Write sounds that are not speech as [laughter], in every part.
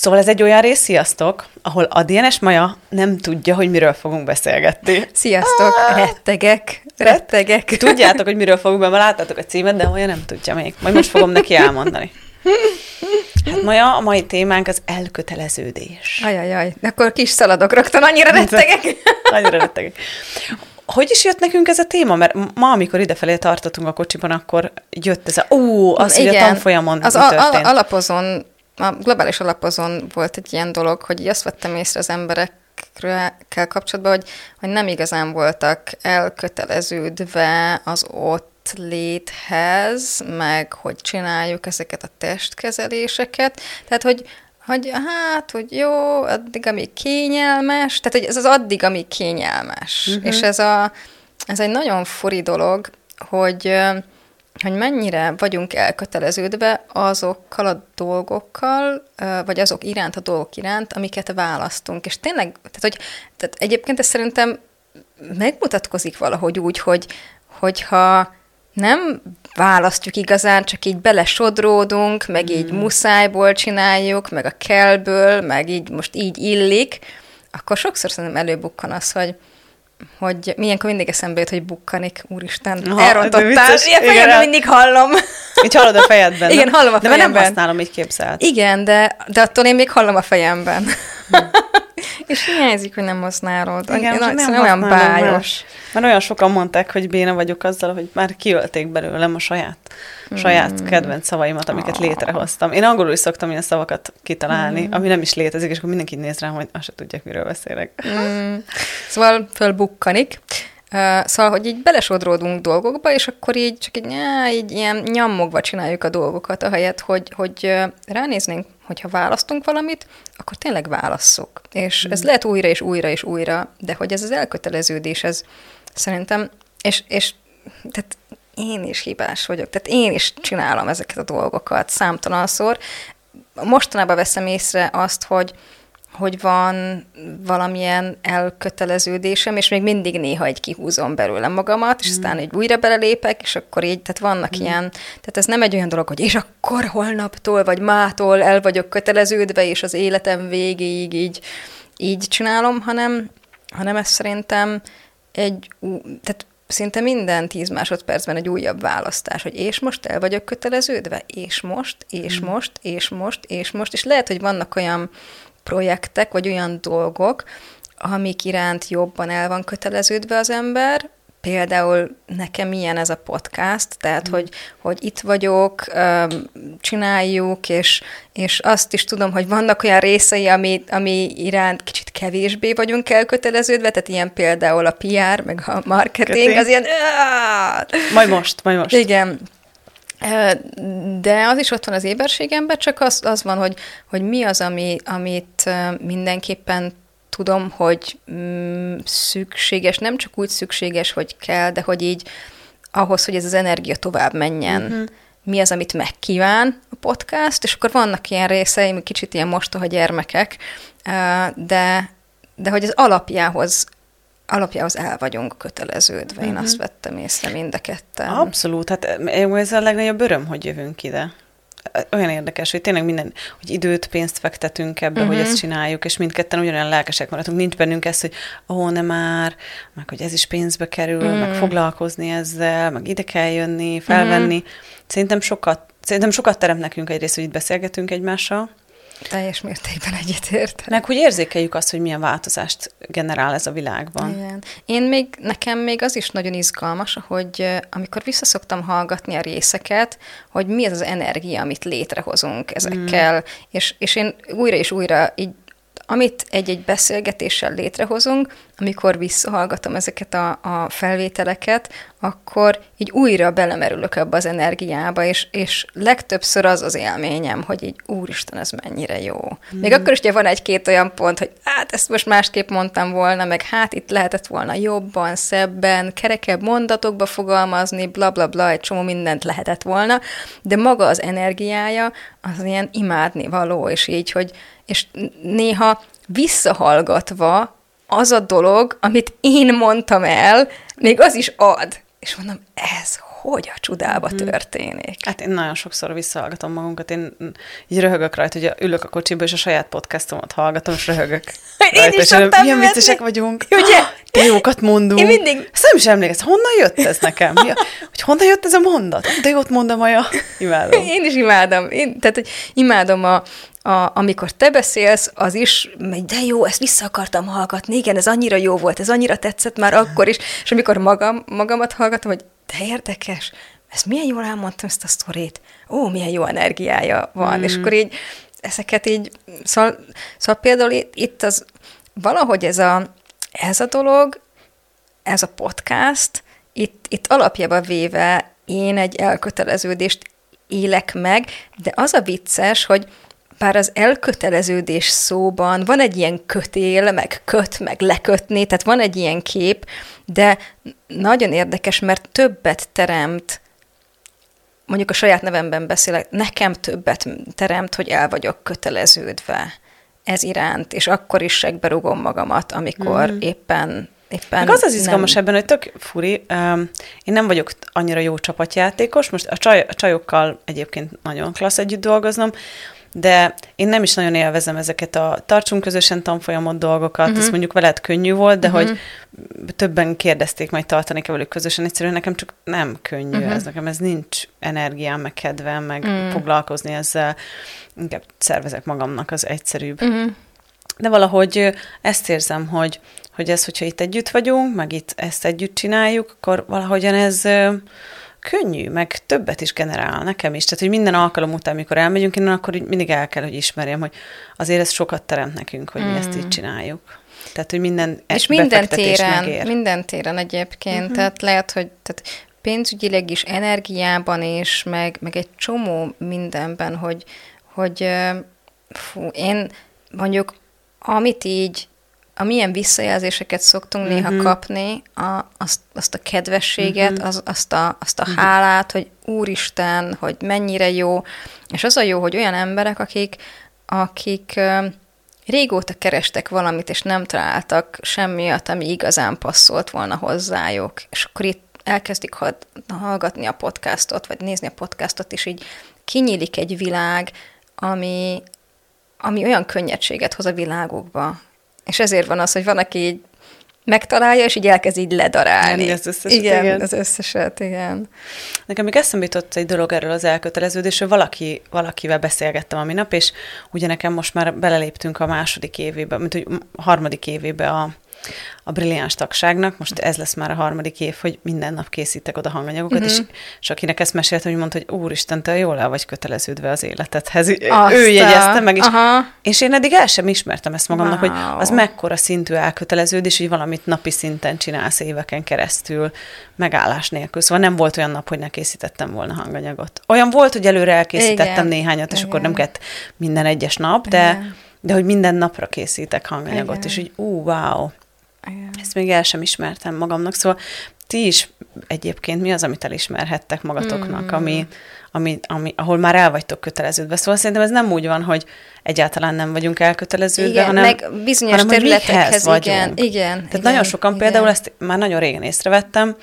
Szóval ez egy olyan rész, sziasztok, ahol a DNS Maja nem tudja, hogy miről fogunk beszélgetni. Sziasztok, rettegek, rettegek. Tudjátok, hogy miről fogunk, mert láttátok a címet, de olyan nem tudja még. Majd most fogom neki elmondani. Hát Maja, a mai témánk az elköteleződés. Ajajaj, akkor kis szaladok rögtön, annyira rettegek. [laughs] Annyira rettegek. Hogy is jött nekünk ez a téma? Mert ma, amikor idefelé tartottunk a kocsiban, akkor jött ez a, ó, az, hogy a tanfolyamon az a, történt. a, alapozon, a globális alapozon volt egy ilyen dolog, hogy azt vettem észre az emberekkel kapcsolatban, hogy, hogy nem igazán voltak elköteleződve az ott léthez, meg hogy csináljuk ezeket a testkezeléseket. Tehát, hogy, hogy hát, hogy jó, addig, amíg kényelmes, tehát, hogy ez az addig, amíg kényelmes. Uh-huh. És ez, a, ez egy nagyon furi dolog, hogy, hogy mennyire vagyunk elköteleződve azokkal a dolgokkal, vagy azok iránt, a dolgok iránt, amiket választunk. És tényleg, tehát, hogy, tehát egyébként ez szerintem megmutatkozik valahogy úgy, hogy, hogyha nem választjuk igazán, csak így belesodródunk, meg így muszájból csináljuk, meg a kellből, meg így most így illik, akkor sokszor szerintem előbukkan az, hogy hogy milyenkor mindig eszembe jut, hogy bukkanik, úristen, Aha, elrontottál. Ilyen fejemben mindig hallom. Így hallod a fejedben. Igen, hallom a De mert nem fejemben. használom, így képzelt. Igen, de, de attól én még hallom a fejemben. És hiányzik, hogy nem használod. Igen, csak nem olyan bájos. Mert olyan sokan mondták, hogy béna vagyok azzal, hogy már kiölték belőlem a saját, saját Hmm. kedvenc szavaimat, amiket Ah. létrehoztam. Én angolul is szoktam ilyen szavakat kitalálni, Hmm. ami nem is létezik, és akkor mindenki néz rám, hogy azt se tudják, miről beszélek. Mm. Szóval fölbukkanik. Uh, szóval, hogy így belesodródunk dolgokba, és akkor így csak így, á, így ilyen nyammogva csináljuk a dolgokat, ahelyett, hogy, hogy uh, ránéznénk, hogyha választunk valamit, akkor tényleg válasszuk. És ez lehet újra és újra és újra, de hogy ez az elköteleződés, ez szerintem, és, és tehát én is hibás vagyok, tehát én is csinálom ezeket a dolgokat számtalanszor. Mostanában veszem észre azt, hogy, hogy van valamilyen elköteleződésem, és még mindig néha egy kihúzom belőle magamat, és aztán egy újra belelépek, és akkor így, tehát vannak mm. ilyen, tehát ez nem egy olyan dolog, hogy és akkor holnaptól, vagy mától el vagyok köteleződve, és az életem végéig így, így csinálom, hanem, hanem ez szerintem egy, tehát szinte minden tíz másodpercben egy újabb választás, hogy és most el vagyok köteleződve, és most, és most, és most, és most, és lehet, hogy vannak olyan projektek, vagy olyan dolgok, amik iránt jobban el van köteleződve az ember, Például nekem ilyen ez a podcast, tehát hogy, hogy itt vagyok, csináljuk, és, és azt is tudom, hogy vannak olyan részei, ami, ami iránt kicsit kevésbé vagyunk elköteleződve, tehát ilyen például a PR, meg a marketing, Marketing. az ilyen... Majd most, majd most. Igen. De az is ott van az éberségemben, csak az, az van, hogy, hogy mi az, ami, amit mindenképpen tudom, hogy mm, szükséges, nem csak úgy szükséges, hogy kell, de hogy így ahhoz, hogy ez az energia tovább menjen, uh-huh. mi az, amit megkíván a podcast, és akkor vannak ilyen részei, ami kicsit ilyen mostoha gyermekek, de, de hogy az alapjához alapjához el vagyunk köteleződve. Én azt vettem észre mind a ketten. Abszolút, hát ez a legnagyobb öröm, hogy jövünk ide. Olyan érdekes, hogy tényleg minden, hogy időt, pénzt fektetünk ebbe, uh-huh. hogy ezt csináljuk, és mindketten ugyanolyan lelkesek maradunk. Nincs bennünk ez, hogy ó, nem már, meg hogy ez is pénzbe kerül, uh-huh. meg foglalkozni ezzel, meg ide kell jönni, felvenni. Uh-huh. Szerintem sokat, szerintem sokat teremt nekünk egyrészt, hogy itt beszélgetünk egymással, Teljes mértékben egyetértek. meg hogy érzékeljük azt, hogy milyen változást generál ez a világban. Igen. Én még, nekem még az is nagyon izgalmas, hogy amikor visszaszoktam hallgatni a részeket, hogy mi az az energia, amit létrehozunk ezekkel, mm. és, és én újra és újra így amit egy-egy beszélgetéssel létrehozunk, amikor visszahallgatom ezeket a, a felvételeket, akkor így újra belemerülök ebbe az energiába, és, és legtöbbször az az élményem, hogy így úristen, ez mennyire jó. Mm. Még akkor is, hogy van egy-két olyan pont, hogy hát ezt most másképp mondtam volna, meg hát itt lehetett volna jobban, szebben, kerekebb mondatokba fogalmazni, bla bla bla, egy csomó mindent lehetett volna, de maga az energiája az ilyen imádni való, és így, hogy és néha visszahallgatva az a dolog, amit én mondtam el, még az is ad. És mondom, ez hogy a csodába hmm. történik? Hát én nagyon sokszor visszahallgatom magunkat, én így röhögök rajta, hogy ülök a kocsiba, és a saját podcastomat hallgatom, és röhögök. [laughs] Én rajta, is szoktam Milyen viccesek vagyunk. Ugye? Te jókat mondunk. Én mindig... Ezt nem is emlékezz, honnan jött ez nekem? Mi a, hogy honnan jött ez a mondat? De jót mondom, Aja. Imádom. [laughs] Én is imádom. Én, tehát, hogy imádom a, a, amikor te beszélsz, az is, de jó, ezt vissza akartam hallgatni, igen, ez annyira jó volt, ez annyira tetszett már akkor is, és amikor magam, magamat hallgatom, hogy de érdekes, ez milyen jól elmondtam ezt a sztorit, ó, milyen jó energiája van, mm. és akkor így ezeket így, szóval, szóval például itt, itt az valahogy ez a, ez a dolog, ez a podcast, itt, itt alapjába véve én egy elköteleződést élek meg, de az a vicces, hogy bár az elköteleződés szóban van egy ilyen kötél, meg köt, meg lekötni, tehát van egy ilyen kép, de nagyon érdekes, mert többet teremt, mondjuk a saját nevemben beszélek, nekem többet teremt, hogy el vagyok köteleződve ez iránt, és akkor is segbe rugom magamat, amikor mm. éppen éppen Meg az az izgalmas nem... ebben, hogy tök furi, um, én nem vagyok annyira jó csapatjátékos, most a, csaj, a csajokkal egyébként nagyon klassz együtt dolgoznom, de én nem is nagyon élvezem ezeket a tartsunk közösen tanfolyamot dolgokat, uh-huh. ez mondjuk veled könnyű volt, de uh-huh. hogy többen kérdezték, majd tartani-e velük közösen, egyszerűen nekem csak nem könnyű uh-huh. ez, nekem ez nincs energiám, meg kedvem, meg uh-huh. foglalkozni ezzel, inkább szervezek magamnak az egyszerűbb. Uh-huh. De valahogy ezt érzem, hogy, hogy ez, hogyha itt együtt vagyunk, meg itt ezt együtt csináljuk, akkor valahogyan ez könnyű, meg többet is generál nekem is. Tehát, hogy minden alkalom után, amikor elmegyünk innen, akkor mindig el kell, hogy ismerjem, hogy azért ez sokat teremt nekünk, hogy mm. mi ezt így mm. csináljuk. Tehát, hogy minden És minden téren, megér. minden téren egyébként. Uh-huh. Tehát lehet, hogy tehát pénzügyileg is, energiában is, meg, meg egy csomó mindenben, hogy, hogy fú, én mondjuk, amit így amilyen visszajelzéseket szoktunk uh-huh. néha mhm. kapni, a, azt, azt a kedvességet, uh-huh. az, azt a, azt a uh-huh. hálát, hogy úristen, hogy mennyire jó, és az a jó, hogy olyan emberek, akik, akik uh, régóta kerestek valamit, és nem találtak semmiat, ami igazán passzolt volna hozzájuk, és akkor itt elkezdik hallgatni a podcastot, vagy nézni a podcastot, és így kinyílik egy világ, ami, ami olyan könnyedséget hoz a világokba, és ezért van az, hogy van, aki így megtalálja, és így elkezd így ledarálni. Igen, az összeset, igen, igen. az összeset, igen. Nekem még eszembe jutott egy dolog erről az elköteleződésről, valaki, valakivel beszélgettem a minap, és ugye nekem most már beleléptünk a második évébe, mint hogy harmadik évébe a, a brilliáns tagságnak, most ez lesz már a harmadik év, hogy minden nap készítek oda hanganyagokat, uh-huh. és, mhm. és akinek ezt meséltem, hogy mondta, hogy úristen, te jól el vagy köteleződve az életedhez. Azt ő jegyezte meg, és, és én eddig el sem ismertem ezt magamnak, wow. hogy az mekkora szintű elköteleződés, hogy valamit napi szinten csinálsz éveken keresztül, megállás nélkül. Szóval nem volt olyan nap, hogy ne készítettem volna hanganyagot. Olyan volt, hogy előre elkészítettem Igen. néhányat, és Igen. akkor nem kellett minden egyes nap, de, Igen. de hogy minden napra készítek hanganyagot, Igen. és így ú, wow, igen. Ezt még el sem ismertem magamnak, szóval ti is egyébként mi az, amit elismerhettek magatoknak, mm. ami, ami, ami, ahol már el vagytok köteleződve. Szóval szerintem ez nem úgy van, hogy egyáltalán nem vagyunk elköteleződve, igen, hanem, meg bizonyos hanem, területekhez, igen, igen. Tehát igen, nagyon sokan igen. például ezt már nagyon régen észrevettem,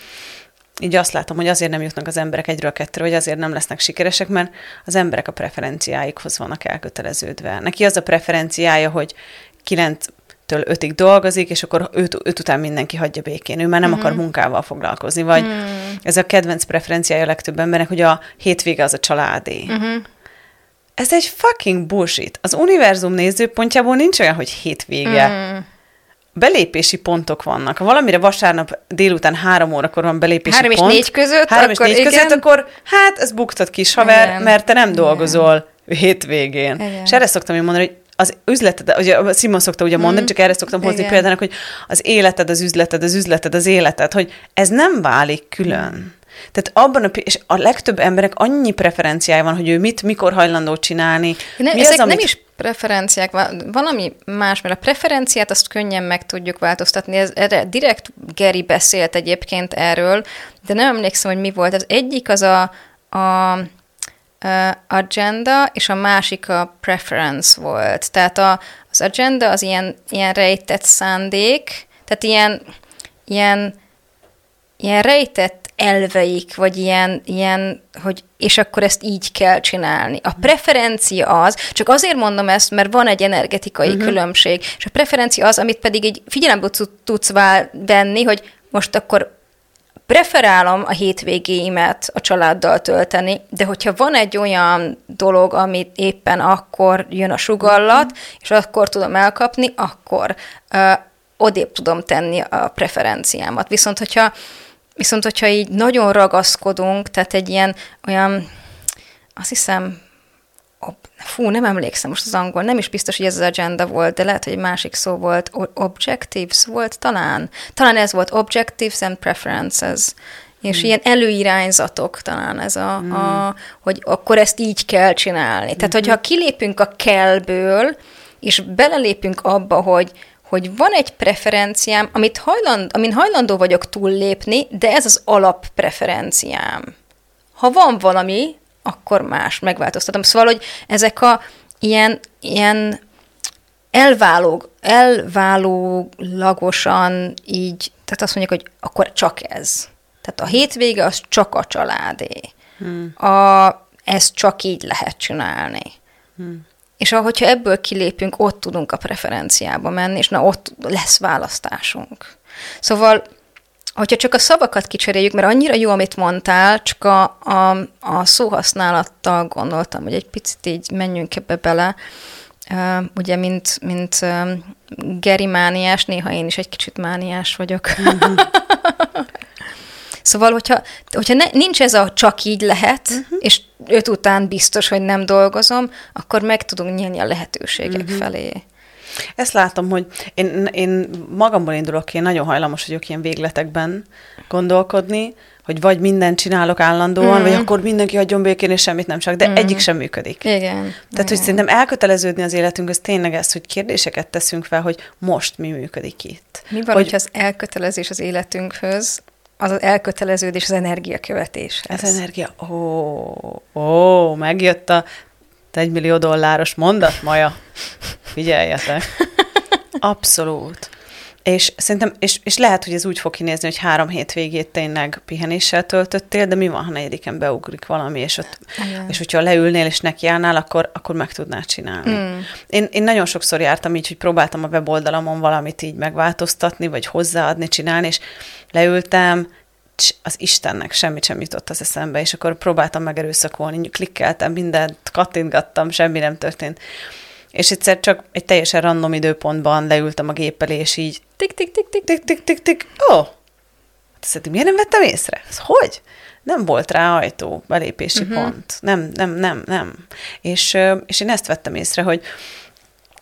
így azt látom, hogy azért nem jutnak az emberek egyről kettőre, vagy azért nem lesznek sikeresek, mert az emberek a preferenciáikhoz vannak elköteleződve. Neki az a preferenciája, hogy kilenc től ötig dolgozik, és akkor öt, öt után mindenki hagyja békén. Ő már nem uh-huh. akar munkával foglalkozni, vagy uh-huh. ez a kedvenc preferenciája a legtöbb embernek, hogy a hétvége az a családé. Uh-huh. Ez egy fucking bullshit. Az univerzum nézőpontjából nincs olyan, hogy hétvége. Uh-huh. Belépési pontok vannak. Ha valamire vasárnap délután három órakor van belépési három pont. Három és négy között? Három és négy igen. között, akkor hát ez buktat kis haver, igen. mert te nem dolgozol igen. hétvégén. Igen. És erre szoktam én mondani, hogy az üzleted, ugye Simon szokta ugye mondani, mm. csak erre szoktam hozni Igen. például, hogy az életed, az üzleted, az üzleted, az életed, hogy ez nem válik külön. Tehát abban a, és a legtöbb emberek annyi preferenciája van, hogy ő mit, mikor hajlandó csinálni. Ne, Mi ezek az, amit... nem is preferenciák, valami más, mert a preferenciát azt könnyen meg tudjuk változtatni. Ez, erre direkt Geri beszélt egyébként erről, de nem emlékszem, hogy mi volt. Az egyik az a, a agenda, és a másik a preference volt. Tehát a, az agenda az ilyen, ilyen rejtett szándék, tehát ilyen, ilyen, ilyen rejtett elveik, vagy ilyen, ilyen, hogy és akkor ezt így kell csinálni. A preferencia az, csak azért mondom ezt, mert van egy energetikai uh-huh. különbség, és a preferencia az, amit pedig így figyelembe tudsz venni, hogy most akkor preferálom a hétvégéimet a családdal tölteni, de hogyha van egy olyan dolog, amit éppen akkor jön a sugallat, és akkor tudom elkapni, akkor uh, odébb tudom tenni a preferenciámat. Viszont hogyha Viszont, hogyha így nagyon ragaszkodunk, tehát egy ilyen olyan, azt hiszem, fú, nem emlékszem most az angol, nem is biztos, hogy ez az agenda volt, de lehet, hogy egy másik szó volt, objectives volt talán. Talán ez volt, objectives and preferences. És hmm. ilyen előirányzatok talán ez a, hmm. a, hogy akkor ezt így kell csinálni. Tehát, hmm. hogyha kilépünk a kellből, és belelépünk abba, hogy, hogy van egy preferenciám, amit hajland, amin hajlandó vagyok túllépni, de ez az alappreferenciám. Ha van valami, akkor más, megváltoztatom. Szóval, hogy ezek a ilyen, ilyen elváló, elválólagosan így, tehát azt mondjuk, hogy akkor csak ez. Tehát a hétvége az csak a családé. Hmm. A, ezt csak így lehet csinálni. Hmm. És ahogyha ebből kilépünk, ott tudunk a preferenciába menni, és na ott lesz választásunk. Szóval, hogyha csak a szavakat kicseréljük, mert annyira jó, amit mondtál, csak a, a, a szóhasználattal gondoltam, hogy egy picit így menjünk ebbe bele. Uh, ugye, mint, mint uh, Geri mániás, néha én is egy kicsit mániás vagyok. Mm-hmm. [laughs] Szóval, hogyha, hogyha ne, nincs ez a csak így lehet, uh-huh. és öt után biztos, hogy nem dolgozom, akkor meg tudunk nyílni a lehetőségek uh-huh. felé. Ezt látom, hogy én, én magamból indulok, én nagyon hajlamos vagyok ilyen végletekben gondolkodni, hogy vagy mindent csinálok állandóan, mm. vagy akkor mindenki hagyjon békén, és semmit nem csak, de mm. egyik sem működik. Igen. Tehát, Igen. hogy szerintem elköteleződni az életünk, az tényleg ez, hogy kérdéseket teszünk fel, hogy most mi működik itt. Mi van, hogy, hogyha az elkötelezés az életünkhöz az az elköteleződés az energiakövetés. Ez energia, ó, ó, megjött a egy millió dolláros mondat, Maja. Figyeljetek. Abszolút. És szerintem, és, és lehet, hogy ez úgy fog kinézni, hogy három végét tényleg pihenéssel töltöttél, de mi van, ha negyediken beugrik valami, és, ott, és hogyha leülnél és nekiállnál, akkor, akkor meg tudnád csinálni. Mm. Én, én nagyon sokszor jártam így, hogy próbáltam a weboldalamon valamit így megváltoztatni, vagy hozzáadni, csinálni, és leültem, az Istennek semmit sem jutott az eszembe, és akkor próbáltam megerőszakolni, klikkeltem mindent, kattintgattam, semmi nem történt. És egyszer csak egy teljesen random időpontban leültem a gép elé, és így tik, tik, tik, tik, tik, tik, tik, tik, ó, oh. Szerintem miért nem vettem észre? Ez hogy? Nem volt rá ajtó, belépési uh-huh. pont. Nem, nem, nem, nem. És, és én ezt vettem észre, hogy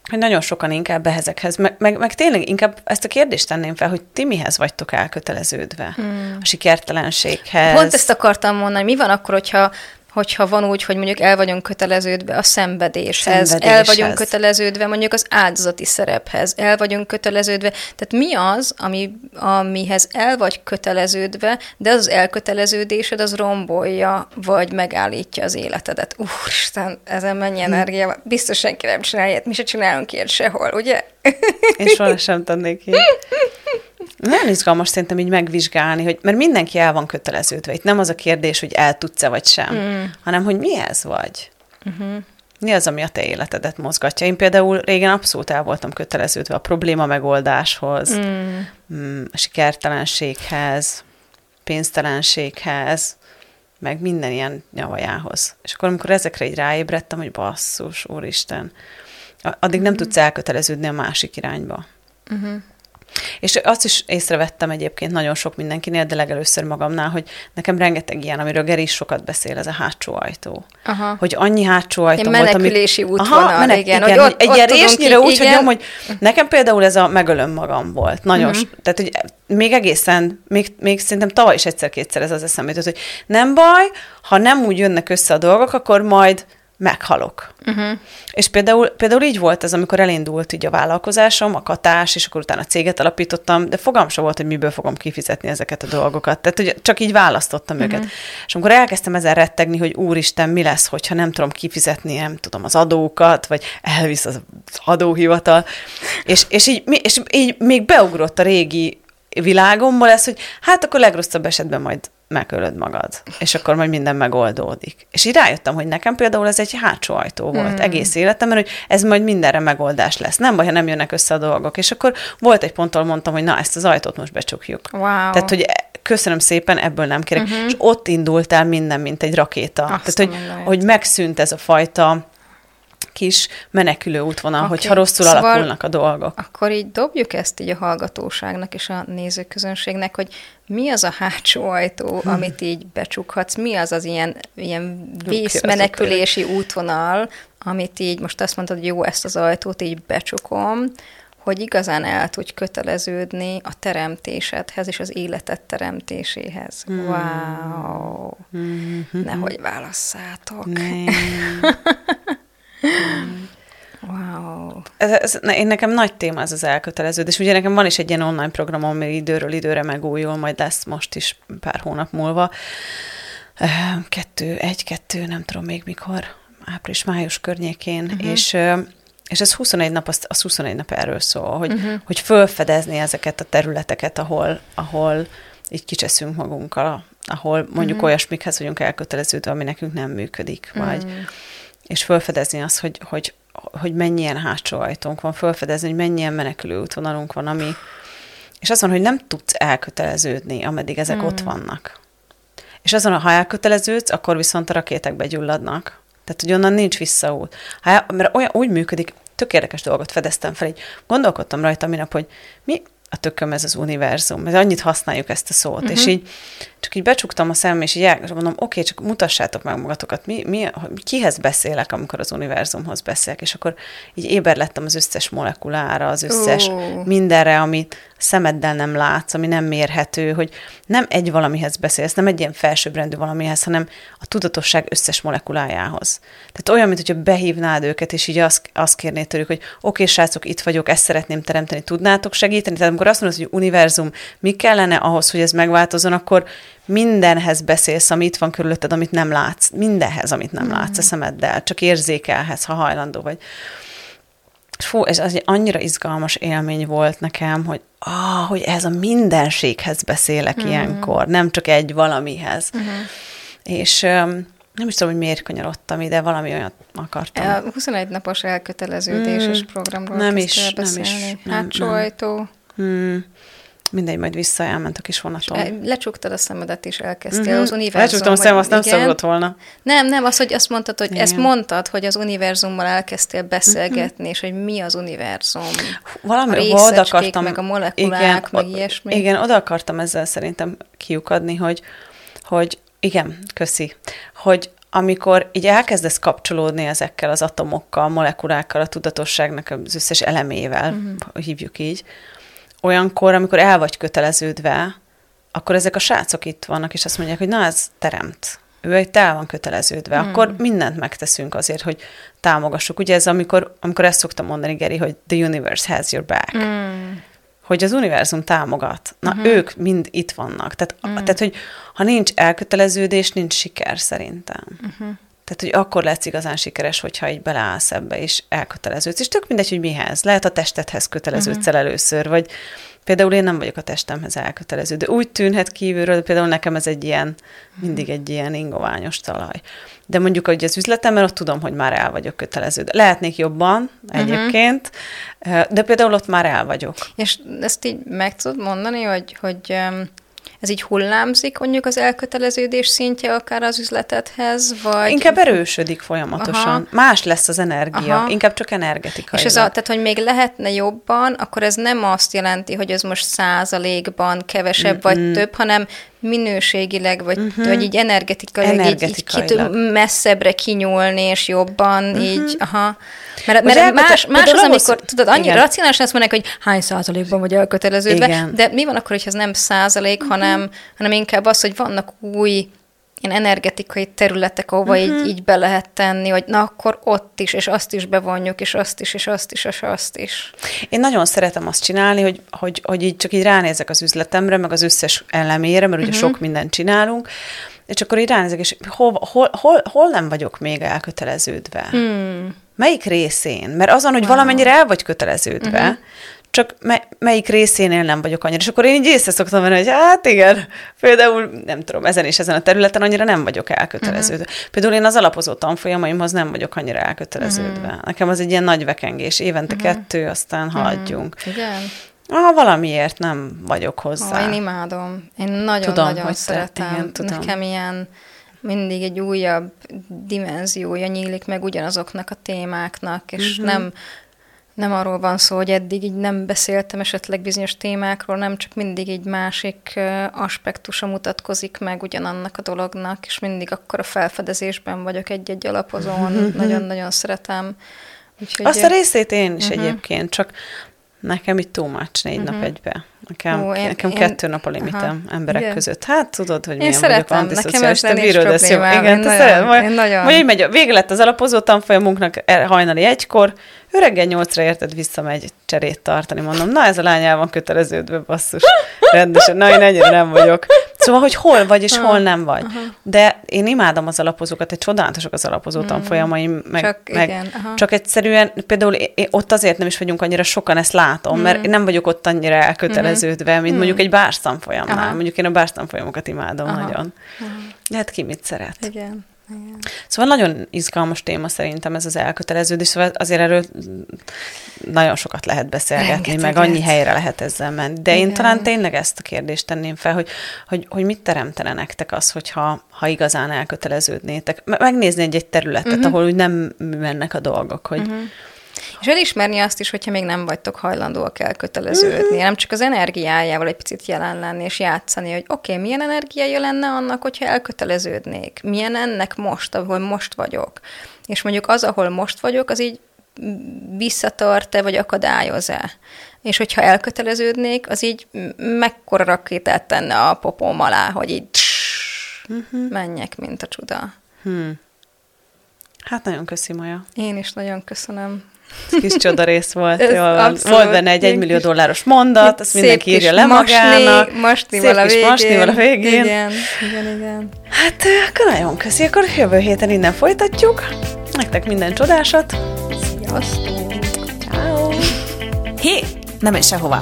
hogy nagyon sokan inkább ezekhez, meg, meg, meg tényleg inkább ezt a kérdést tenném fel, hogy ti mihez vagytok elköteleződve? Hmm. A sikertelenséghez. Pont ezt akartam mondani, mi van akkor, hogyha hogyha van úgy, hogy mondjuk el vagyunk köteleződve a szenvedéshez, szenvedéshez, el vagyunk köteleződve mondjuk az áldozati szerephez, el vagyunk köteleződve. Tehát mi az, ami, amihez el vagy köteleződve, de az, az elköteleződésed az rombolja, vagy megállítja az életedet. Úristen, ezen mennyi hm. energia, biztos senki nem csinálja, mi se csinálunk ilyet sehol, ugye? Én soha sem tennék ilyet. [laughs] Nagyon izgalmas szerintem így megvizsgálni, hogy, mert mindenki el van köteleződve. Itt nem az a kérdés, hogy el tudsz-e vagy sem, mm. hanem hogy mi ez vagy. Uh-huh. Mi az, ami a te életedet mozgatja? Én például régen abszolút el voltam köteleződve a probléma megoldáshoz, mm. mm a sikertelenséghez, pénztelenséghez, meg minden ilyen nyavajához. És akkor, amikor ezekre így ráébredtem, hogy basszus, úristen, addig mm. nem tudsz elköteleződni a másik irányba. Uh-huh. És azt is észrevettem egyébként nagyon sok mindenkinél, de legelőször magamnál, hogy nekem rengeteg ilyen, amiről Geri is sokat beszél, ez a hátsó ajtó. Aha. Hogy annyi hátsó ajtó volt, menekülési ami... útvonal, menek, igen, igen, hogy hogy ott- egy ott ilyen résnyire úgy, hogy igen. nyom, hogy nekem például ez a megölöm magam volt. Nagyon, uh-huh. tehát hogy még egészen, még, még szerintem tavaly is egyszer-kétszer ez az eszembe jutott, hogy nem baj, ha nem úgy jönnek össze a dolgok, akkor majd meghalok. Uh-huh. És például, például így volt ez, amikor elindult így a vállalkozásom, a katás, és akkor utána céget alapítottam, de fogam sem volt, hogy miből fogom kifizetni ezeket a dolgokat. Tehát hogy csak így választottam uh-huh. őket. És amikor elkezdtem ezzel rettegni, hogy úristen, mi lesz, hogyha nem tudom kifizetni, nem tudom, az adókat, vagy elvisz az adóhivatal, és, és, így, és így még beugrott a régi világomból ez, hogy hát akkor legrosszabb esetben majd megölöd magad, és akkor majd minden megoldódik. És így rájöttem, hogy nekem például ez egy hátsó ajtó volt mm. egész életemben, hogy ez majd mindenre megoldás lesz. Nem baj, ha nem jönnek össze a dolgok. És akkor volt egy ponttól mondtam, hogy na, ezt az ajtót most becsukjuk. Wow. Tehát, hogy köszönöm szépen, ebből nem kérek. Uh-huh. És ott indult el minden, mint egy rakéta. Azt Tehát, hogy, hogy megszűnt ez a fajta kis menekülő útvonal, okay. Hogyha rosszul Szóval- alakulnak a dolgok. Akkor így dobjuk ezt így a hallgatóságnak és a nézőközönségnek, hogy mi az a hátsó ajtó, Hm. amit így becsukhatsz, mi az az ilyen, ilyen vészmenekülési útvonal, amit így most azt mondod, hogy jó, ezt az ajtót így becsukom, hogy igazán el tudj köteleződni a teremtésedhez és az életed teremtéséhez. Hmm. Wow! Nehogy válasszátok. Nem. [laughs] Wow! ez, ez, én nekem nagy téma ez az elköteleződés. Ugye nekem van is egy ilyen online programom, ami időről időre megújul, majd lesz most is pár hónap múlva. Kettő, egy-kettő, nem tudom még mikor, április-május környékén, uh-huh. és és ez 21 nap, az, az 21 nap erről szól, hogy, uh-huh. hogy fölfedezni ezeket a területeket, ahol, ahol így kicseszünk magunkkal, ahol mondjuk uh-huh. olyasmikhez vagyunk elköteleződve, ami nekünk nem működik, vagy Mm. És felfedezni azt, hogy, hogy, hogy mennyien hátsó ajtónk van, felfedezni, hogy mennyien menekülő útvonalunk van, ami, és azt van, hogy nem tudsz elköteleződni, ameddig ezek mm. ott vannak. És azon, ha elköteleződsz, akkor viszont a rakéták gyulladnak. Tehát, hogy onnan nincs visszaút. Ha mert olyan úgy működik, tök érdekes dolgot fedeztem fel, így gondolkodtam rajta minap, hogy mi a tököm ez az univerzum, mert annyit használjuk ezt a szót, uh-huh. és így csak így becsuktam a szemem, és így el, és mondom, oké, csak mutassátok meg magatokat, mi, mi, kihez beszélek, amikor az univerzumhoz beszélek, és akkor így éber lettem az összes molekulára, az összes Ó. mindenre, amit szemeddel nem látsz, ami nem mérhető, hogy nem egy valamihez beszélsz, nem egy ilyen felsőbbrendű valamihez, hanem a tudatosság összes molekulájához. Tehát olyan, mint hogyha behívnád őket, és így azt, azt kérnéd tőlük, hogy oké, okay, srácok, itt vagyok, ezt szeretném teremteni, tudnátok segíteni? Tehát amikor azt mondod, hogy univerzum, mi kellene ahhoz, hogy ez megváltozzon, akkor mindenhez beszélsz, ami itt van körülötted, amit nem látsz. Mindenhez, amit nem látsz a szemeddel, csak érzékelhez, ha hajlandó vagy. Fú, ez az egy annyira izgalmas élmény volt nekem, hogy ah, hogy ez a mindenséghez beszélek mm. ilyenkor, nem csak egy valamihez. Mm. És um, nem is tudom, hogy miért kanyarodtam ide, valami olyat akartam. A 21 napos elköteleződéses mm, programról nem is, nem is, nem, Hátsó nem. ajtó. Mindegy, majd vissza elment a kis vonatom. E, Lecsuktad a szemedet, és elkezdtél mm-hmm. az univerzum. Lecsuktam a szemem, azt nem igen. szabadott volna. Nem, nem, az, hogy azt mondtad, hogy Igen. ezt mondtad, hogy az univerzummal elkezdtél beszélgetni, mm-hmm. és hogy mi az univerzum. Valami a oda akartam, meg a molekulák, meg o- ilyesmi. Igen, oda akartam ezzel szerintem kiukadni, hogy, hogy igen, köszi, hogy amikor így elkezdesz kapcsolódni ezekkel az atomokkal, molekulákkal, a tudatosságnak az összes elemével, Mhm. uh-huh. hívjuk így, olyankor, amikor el vagy köteleződve, akkor ezek a srácok itt vannak, és azt mondják, hogy na, ez teremt. Ő egy el van köteleződve. Mhm. Mm. Akkor mindent megteszünk azért, hogy támogassuk. Ugye ez, amikor, amikor ezt szoktam mondani, Geri, hogy the universe has your back. Mm. Hogy az univerzum támogat. Na, uh-huh. ők mind itt vannak. Tehát, mm. tehát, hogy ha nincs elköteleződés, nincs siker szerintem. Uh-huh. Tehát, hogy akkor lesz igazán sikeres, hogyha így beleállsz ebbe, és elköteleződsz. És tök mindegy, hogy mihez. Lehet a testedhez köteleződsz Mhm. uh-huh. el először, vagy például én nem vagyok a testemhez elkötelező, de úgy tűnhet kívülről, de például nekem ez egy ilyen, mindig egy ilyen ingoványos talaj. De mondjuk, hogy az üzletemben ott tudom, hogy már el vagyok kötelező. Lehetnék jobban egyébként, uh-huh. de például ott már el vagyok. És ezt így meg tudod mondani, hogy, hogy ez így hullámzik mondjuk az elköteleződés szintje akár az üzletedhez, vagy... Inkább erősödik folyamatosan. Aha. Más lesz az energia, Aha. inkább csak energetikai. És ez a, tehát, hogy még lehetne jobban, akkor ez nem azt jelenti, hogy ez most százalékban kevesebb mm vagy több, hanem minőségileg, vagy, uh-huh. vagy így energetikailag, így, így ki messzebbre kinyúlni, és jobban, uh-huh. így, aha. Mert, mert más, más az, amikor, tudod, annyira igen. racionális azt mondják, hogy hány százalékban vagy elköteleződve, igen. de mi van akkor, hogyha ez nem százalék, hanem, hanem inkább az, hogy vannak új ilyen energetikai területek, ahova uh-huh. így, így be lehet tenni, hogy na akkor ott is, és azt is bevonjuk, és azt is, és azt is, és azt is. Én nagyon szeretem azt csinálni, hogy, hogy, hogy így csak így ránézek az üzletemre, meg az összes elemére, mert ugye uh-huh. sok mindent csinálunk, és akkor így ránézek, és hol, hol, hol, hol nem vagyok még elköteleződve? Hmm. Melyik részén? Mert azon, hogy wow. valamennyire el vagy köteleződve, uh-huh csak me- melyik részénél nem vagyok annyira. És akkor én így észre szoktam venni, hogy hát igen, például nem tudom, ezen és ezen a területen annyira nem vagyok elköteleződve. Uh-huh. Például én az alapozó tanfolyamaimhoz nem vagyok annyira elköteleződve. Uh-huh. Nekem az egy ilyen nagy vekengés, évente uh-huh. kettő, aztán uh-huh. haladjunk. Igen. Ah, valamiért nem vagyok hozzá. Oh, én imádom. Én nagyon-nagyon szeretem. Igen, tudom. Nekem ilyen mindig egy újabb dimenziója nyílik meg ugyanazoknak a témáknak, és uh-huh. nem nem arról van szó, hogy eddig így nem beszéltem esetleg bizonyos témákról, nem csak mindig egy másik aspektusa mutatkozik meg ugyanannak a dolognak, és mindig akkor a felfedezésben vagyok egy-egy alapozón, [laughs] nagyon-nagyon szeretem. Úgyhogy, Azt a részét én is uh-huh. egyébként, csak nekem itt too much négy uh-huh. nap egybe. Nekem, Ó, én, nekem én, kettő nap a limitem aha, emberek igen. között. Hát tudod, hogy én milyen szeretem, vagyok antiszociális, te bírod ezt jó. Igen, te szeret, majd, nagyon... majd így megy, vége lett az alapozó tanfolyamunknak e- hajnali egykor, ő reggel nyolcra érted visszamegy cserét tartani, mondom, na ez a lány el van köteleződve, basszus, rendesen, na én ennyire nem vagyok. Szóval, hogy hol vagy és hol nem vagy. Aha. De én imádom az alapozókat, egy csodálatosok az alapozó mm. tanfolyamaim, meg, csak, meg igen, csak egyszerűen, például én, ott azért nem is vagyunk annyira sokan, ezt látom, mm. mert én nem vagyok ott annyira elköteleződve, mint mm. mondjuk egy bárs tanfolyamnál. Mondjuk én a bárs tanfolyamokat imádom aha. nagyon. Aha. De hát ki mit szeret. Igen. Igen. Szóval nagyon izgalmas téma szerintem ez az elköteleződés, szóval azért erről nagyon sokat lehet beszélgetni, Rengeteget. meg annyi helyre lehet ezzel menni. De Igen. én talán tényleg ezt a kérdést tenném fel, hogy, hogy, hogy mit teremtene nektek az, hogyha ha igazán elköteleződnétek. Megnézni egy-egy területet, uh-huh. ahol úgy nem mennek a dolgok, hogy, uh-huh és elismerni azt is, hogyha még nem vagytok hajlandóak elköteleződni, nem csak az energiájával egy picit jelen lenni és játszani, hogy oké, okay, milyen energiája lenne annak, hogyha elköteleződnék? Milyen ennek most, ahol most vagyok? És mondjuk az, ahol most vagyok, az így visszatart-e, vagy akadályoz-e? És hogyha elköteleződnék, az így mekkora rakétát tenne a popóm alá, hogy így uh-huh. menjek, mint a csuda. Hmm. Hát nagyon köszi, Maja. Én is nagyon köszönöm. Kis csoda rész volt. Jól, volt benne egy egymillió dolláros mondat, azt mindenki írja le magának. Masnival a végén. Masnival a végén. Igen, igen, igen. Hát akkor nagyon köszi, akkor jövő héten innen folytatjuk. Nektek minden csodásat. Sziasztok! Ciao. Hé, nem menj sehová!